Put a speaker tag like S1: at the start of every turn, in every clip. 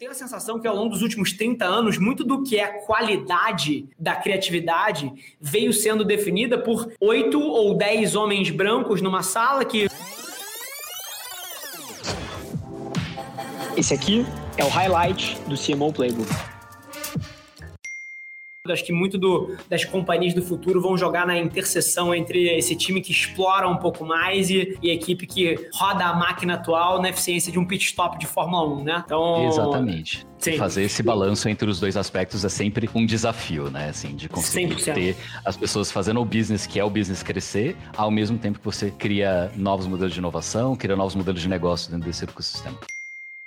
S1: tenho a sensação que ao longo dos últimos 30 anos, muito do que é qualidade da criatividade veio sendo definida por oito ou dez homens brancos numa sala que.
S2: Esse aqui é o highlight do CMO Playbook.
S1: Acho que muito do, das companhias do futuro vão jogar na interseção entre esse time que explora um pouco mais e, e a equipe que roda a máquina atual na eficiência de um pit stop de Fórmula 1, né?
S3: Então, Exatamente. Sim. Fazer esse balanço entre os dois aspectos é sempre um desafio, né? Assim, de conseguir 100%. ter as pessoas fazendo o business, que é o business crescer, ao mesmo tempo que você cria novos modelos de inovação, cria novos modelos de negócio dentro desse ecossistema.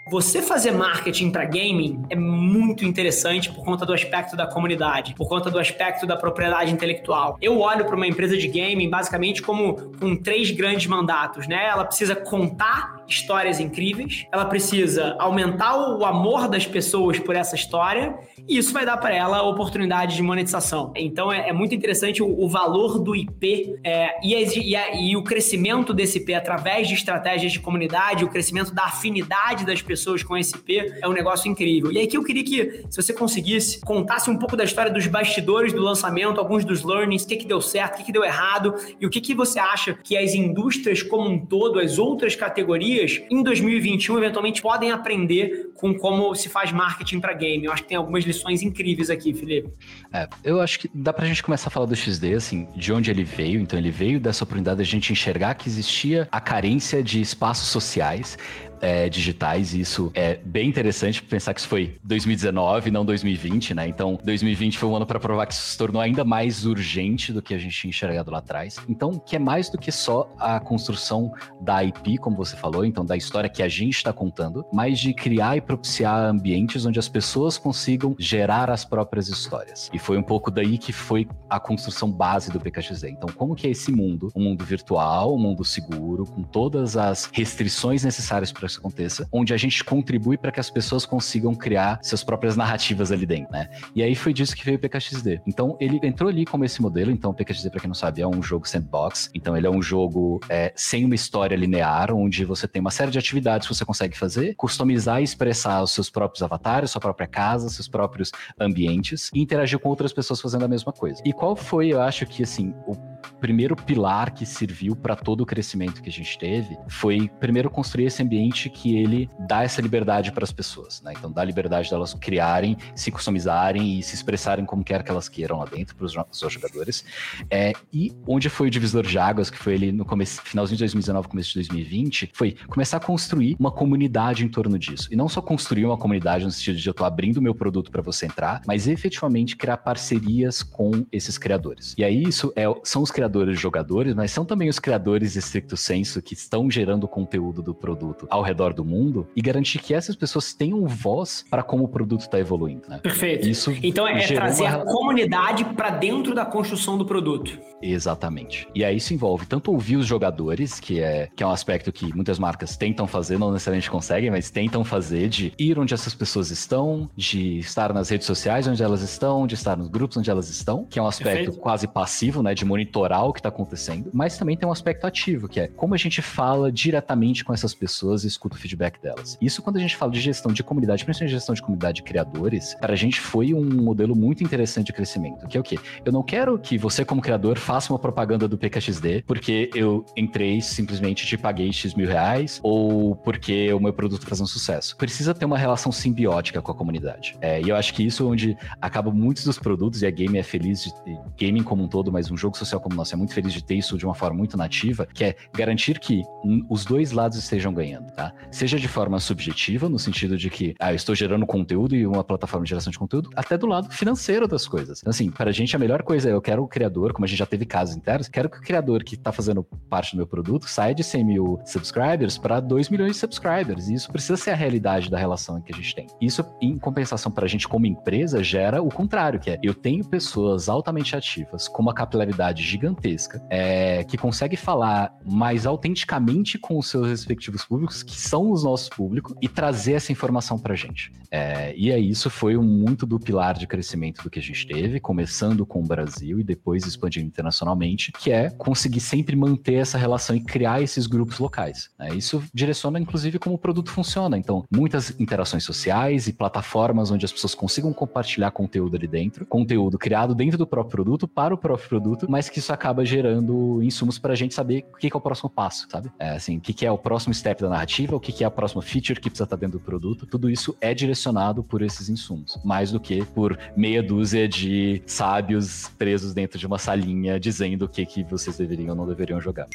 S1: Você fazer marketing para gaming é muito interessante por conta do aspecto da comunidade, por conta do aspecto da propriedade intelectual. Eu olho para uma empresa de gaming basicamente como com três grandes mandatos, né? Ela precisa contar histórias incríveis, ela precisa aumentar o amor das pessoas por essa história e isso vai dar para ela oportunidade de monetização. Então é, é muito interessante o, o, valor do IP é, e, e, e, o crescimento desse IP através de estratégias de comunidade, o crescimento da afinidade das pessoas com esse IP é um negócio incrível. E aqui eu queria que, se você conseguisse, contasse um pouco da história dos bastidores do lançamento, alguns dos learnings, o que, que deu certo, o que, que deu errado e o que, que você acha que as indústrias como um todo, as outras categorias, em 2021 eventualmente podem aprender com como se faz marketing para game. Eu acho que tem algumas lições incríveis aqui, Felipe.
S3: É, eu acho que dá pra gente começar a falar do XD, assim, de onde ele veio. Então, ele veio dessa oportunidade de a gente enxergar que existia a carência de espaços sociais, é, digitais, e isso é bem interessante pensar que isso foi 2019, não 2020, né? Então, 2020 foi um ano para provar que isso se tornou ainda mais urgente do que a gente tinha enxergado lá atrás. Então, que é mais do que só a construção da IP, como você falou, então da história que a gente está contando, mas de criar e propiciar ambientes onde as pessoas consigam gerar as próprias histórias. E foi um pouco daí que foi a construção base do PKXZ. Então, como que é esse mundo? Um mundo virtual, um mundo seguro, com todas as restrições necessárias para isso aconteça, onde a gente contribui para que as pessoas consigam criar suas próprias narrativas ali dentro, né? E aí foi disso que veio o PKXD. Então ele entrou ali como esse modelo. Então o PKXD, para quem não sabe, é um jogo sandbox. Então ele é um jogo é, sem uma história linear, onde você tem uma série de atividades que você consegue fazer, customizar e expressar os seus próprios avatares, sua própria casa, seus próprios ambientes e interagir com outras pessoas fazendo a mesma coisa. E qual foi, eu acho que assim, o primeiro pilar que serviu para todo o crescimento que a gente teve foi primeiro construir esse ambiente que ele dá essa liberdade para as pessoas, né? Então dá liberdade delas criarem, se customizarem e se expressarem como quer que elas queiram lá dentro para os jogadores. É, e onde foi o divisor de águas, que foi ali no começo, finalzinho de 2019, começo de 2020, foi começar a construir uma comunidade em torno disso. E não só construir uma comunidade no sentido de eu estou abrindo meu produto para você entrar, mas efetivamente criar parcerias com esses criadores. E aí isso é, são os criadores de jogadores, mas são também os criadores estricto senso que estão gerando conteúdo do produto ao redor do mundo e garantir que essas pessoas tenham voz para como o produto está evoluindo. Né?
S1: Perfeito. Isso então é trazer uma... a comunidade para dentro da construção do produto.
S3: Exatamente. E aí isso envolve tanto ouvir os jogadores, que é, que é um aspecto que muitas marcas tentam fazer, não necessariamente conseguem, mas tentam fazer, de ir onde essas pessoas estão, de estar nas redes sociais onde elas estão, de estar nos grupos onde elas estão, que é um aspecto Perfeito. quase passivo, né, de monitorar o que está acontecendo, mas também tem um aspecto ativo, que é como a gente fala diretamente com essas pessoas e escuta o feedback delas. Isso quando a gente fala de gestão de comunidade, principalmente gestão de comunidade de criadores, para a gente foi um modelo muito interessante de crescimento, que é o quê? Eu não quero que você como criador faça uma propaganda do PKXD porque eu entrei simplesmente te paguei X mil reais ou porque o meu produto tá fazendo sucesso. Precisa ter uma relação simbiótica com a comunidade. É, e eu acho que isso é onde acaba muitos dos produtos, e a game é feliz de gaming como um todo, mas um jogo social como o nosso é muito feliz de ter isso de uma forma muito nativa, que é garantir que os dois lados estejam ganhando, tá? Seja de forma subjetiva, no sentido de que ah, eu estou gerando conteúdo e uma plataforma de geração de conteúdo, até do lado financeiro das coisas. Então, assim, para a gente a melhor coisa é eu quero o criador, como a gente já teve casos internos, quero que o criador que está fazendo parte do meu produto saia de 100 mil subscribers para 2 milhões de subscribers. E isso precisa ser a realidade da relação que a gente tem. Isso, em compensação para a gente como empresa, gera o contrário, que é eu tenho pessoas altamente ativas com uma capilaridade gigante gigantesca, é, que consegue falar mais autenticamente com os seus respectivos públicos, que são os nossos públicos, e trazer essa informação pra gente. É, e aí isso foi um, muito do pilar de crescimento do que a gente teve, começando com o Brasil e depois expandindo internacionalmente, que é conseguir sempre manter essa relação e criar esses grupos locais. Né? Isso direciona, inclusive, como o produto funciona. Então, muitas interações sociais e plataformas onde as pessoas consigam compartilhar conteúdo ali dentro, conteúdo criado dentro do próprio produto, para o próprio produto, mas que isso acaba gerando insumos para a gente saber o que, é o próximo passo, sabe? É, assim, o que, é o próximo step da narrativa, o que, é a próxima feature que precisa estar dentro do produto. Tudo isso é direcionado por esses insumos, mais do que por meia dúzia de sábios presos dentro de uma salinha dizendo o que, que vocês deveriam ou não deveriam jogar.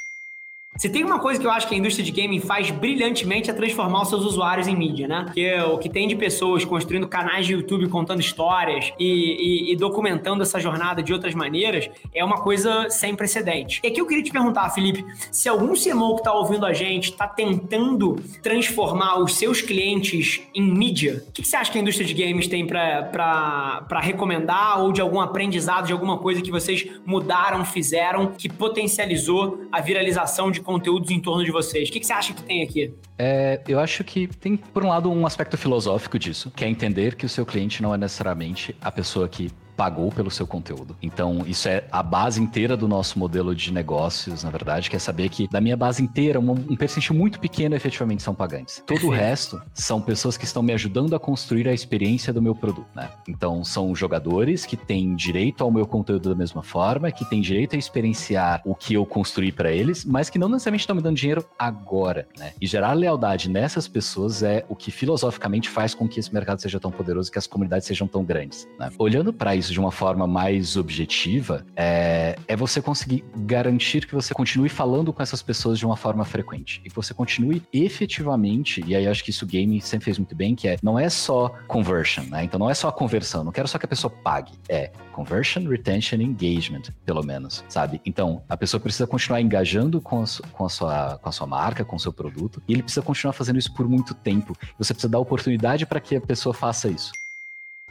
S1: Se tem uma coisa que eu acho que a indústria de gaming faz brilhantemente é transformar os seus usuários em mídia, né? Porque o que tem de pessoas construindo canais de YouTube contando histórias e, e, e, documentando essa jornada de outras maneiras é uma coisa sem precedente. E aqui eu queria te perguntar, Felipe, se algum CMO que está ouvindo a gente está tentando transformar os seus clientes em mídia, o que, que, você acha que a indústria de games tem para recomendar ou de algum aprendizado, de alguma coisa que vocês mudaram, fizeram, que potencializou a viralização de conteúdos em torno de vocês. O que, que você acha que tem aqui?
S3: É, eu acho que tem, por um lado, um aspecto filosófico disso, que é entender que o seu cliente não é necessariamente a pessoa que pagou pelo seu conteúdo. Então, isso é a base inteira do nosso modelo de negócios, na verdade, que é saber que da minha base inteira, um, um percentual muito pequeno efetivamente são pagantes. Todo o resto são pessoas que estão me ajudando a construir a experiência do meu produto, né? Então, são jogadores que têm direito ao meu conteúdo da mesma forma, que têm direito a experienciar o que eu construí para eles, mas que não necessariamente estão me dando dinheiro agora, né? E gerar lealdade nessas pessoas é o que filosoficamente faz com que esse mercado seja tão poderoso, que as comunidades sejam tão grandes, né? Olhando para isso isso de uma forma mais objetiva, é, é você conseguir garantir que você continue falando com essas pessoas de uma forma frequente. E que você continue efetivamente, e aí acho que isso o game sempre fez muito bem, que é não é só conversion, né? Então não é só a conversão, não quero só que a pessoa pague. É conversion, retention engagement, pelo menos, sabe? Então, a pessoa precisa continuar engajando com a, com a, sua, com a sua marca, com o seu produto, e ele precisa continuar fazendo isso por muito tempo. Você precisa dar oportunidade para que a pessoa faça isso.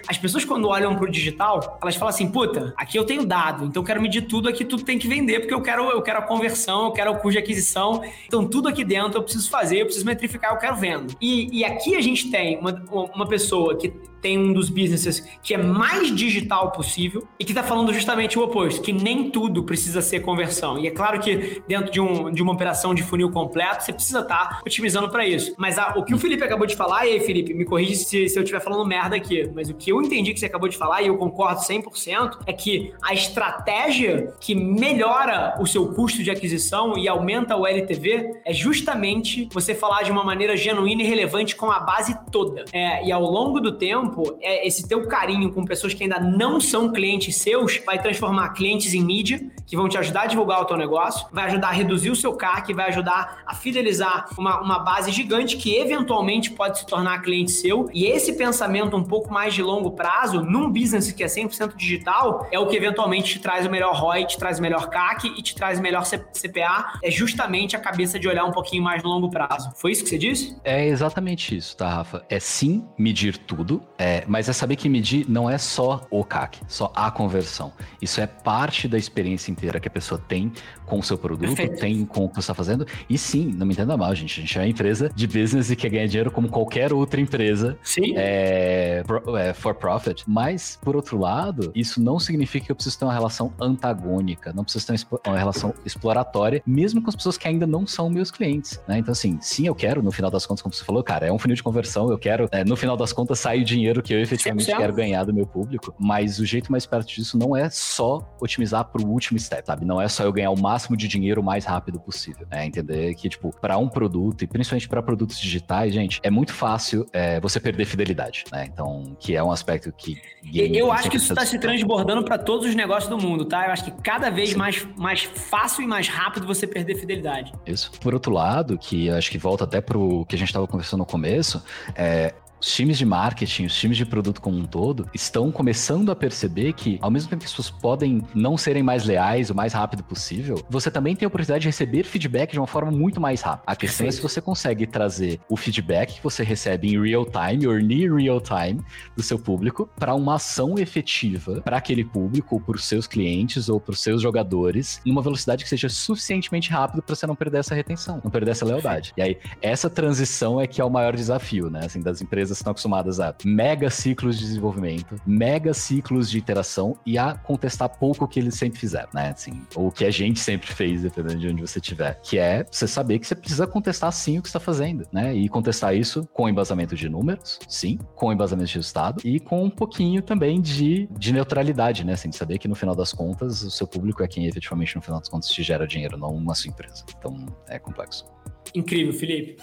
S1: As pessoas, quando olham pro digital, elas falam assim: puta, aqui eu tenho dado, então eu quero medir tudo, aqui tudo tem que vender, porque eu quero, eu quero a conversão, eu quero o custo de aquisição. Então, tudo aqui dentro eu preciso fazer, eu preciso metrificar, eu quero vendo. E, e aqui a gente tem uma, uma pessoa que tem um dos businesses que é mais digital possível e que está falando justamente o oposto, que nem tudo precisa ser conversão. E é claro que dentro de, um, de uma operação de funil completo, você precisa estar tá otimizando para isso. Mas a, o que o Felipe acabou de falar, e aí, Felipe, me corrige se, se eu estiver falando merda aqui, mas o que eu entendi que você acabou de falar, e eu concordo 100%, é que a estratégia que melhora o seu custo de aquisição e aumenta o LTV é justamente você falar de uma maneira genuína e relevante com a base toda. É, e ao longo do tempo, é, esse teu carinho com pessoas que ainda não são clientes seus vai transformar clientes em mídia, que vão te ajudar a divulgar o teu negócio, vai ajudar a reduzir o seu CAC, vai ajudar a fidelizar uma, uma base gigante que eventualmente pode se tornar cliente seu. E esse pensamento um pouco mais de longo prazo, num business que é 100% digital, é o que eventualmente te traz o melhor ROI, te traz o melhor CAC e te traz o melhor CPA. É justamente a cabeça de olhar um pouquinho mais no longo prazo. Foi isso que você disse?
S3: É exatamente isso, tá, Rafa? É sim medir tudo, é, mas é saber que medir não é só o CAC, só a conversão. Isso é parte da experiência inteira que a pessoa tem com o seu produto, Perfeito. tem com o que você está fazendo. E sim, não me entenda mal, gente. A gente é uma empresa de business e quer ganhar dinheiro como qualquer outra empresa. É, é, for profit. Mas, por outro lado, isso não significa que eu preciso ter uma relação antagônica, não preciso ter uma relação exploratória, mesmo com as pessoas que ainda não são meus clientes. Né? Então, assim, sim, eu quero, no final das contas, como você falou, cara, é um funil de conversão, eu quero, é, no final das contas, sair o dinheiro que eu efetivamente 100%. quero ganhar do meu público, mas o jeito mais perto disso não é só otimizar para o último sabe? Não é só eu ganhar o máximo de dinheiro o mais rápido possível. É entender que, tipo, para um produto, e principalmente para produtos digitais, gente, é muito fácil é, você perder fidelidade, né? Então, que é um aspecto que.
S1: Eu acho que isso está se transbordando para todos os negócios do mundo, tá? Eu acho que cada vez mais, mais fácil e mais rápido você perder fidelidade.
S3: Isso. Por outro lado, que acho que volta até pro que a gente estava conversando no começo, é, Os times de marketing, os times de produto como um todo, estão começando a perceber que, ao mesmo tempo que as pessoas podem não serem mais leais o mais rápido possível, você também tem a oportunidade de receber feedback de uma forma muito mais rápida. A questão Perfeito. é se você consegue trazer o feedback que você recebe em real time ou near real time do seu público para uma ação efetiva para aquele público, ou para os seus clientes ou para os seus jogadores, numa velocidade que seja suficientemente rápido para você não perder essa retenção, não perder essa lealdade. E aí, essa transição é que é o maior desafio, né? Assim, das empresas empresas estão acostumadas a mega ciclos de desenvolvimento, mega ciclos de interação e a contestar pouco o que eles sempre fizeram, né? Assim, ou o que a gente sempre fez, dependendo de onde você estiver, que é você saber que você precisa contestar sim o que está fazendo, né? E contestar isso com embasamento de números, sim, com embasamento de resultado e com um pouquinho também de, de neutralidade, né? Assim, de saber que no final das contas o seu público é quem efetivamente no final das contas te gera dinheiro, não uma sua empresa. Então é complexo.
S1: Incrível, Felipe.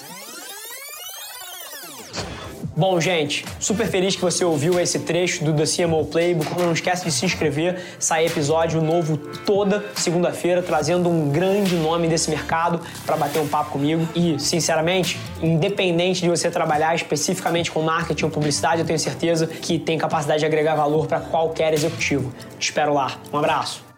S1: Bom, gente, super feliz que você ouviu esse trecho do The CMO Playbook. Não esquece de se inscrever, sai episódio novo toda segunda-feira, trazendo um grande nome desse mercado para bater um papo comigo. E, sinceramente, independente de você trabalhar especificamente com marketing ou publicidade, eu tenho certeza que tem capacidade de agregar valor para qualquer executivo. Te espero lá. Um abraço.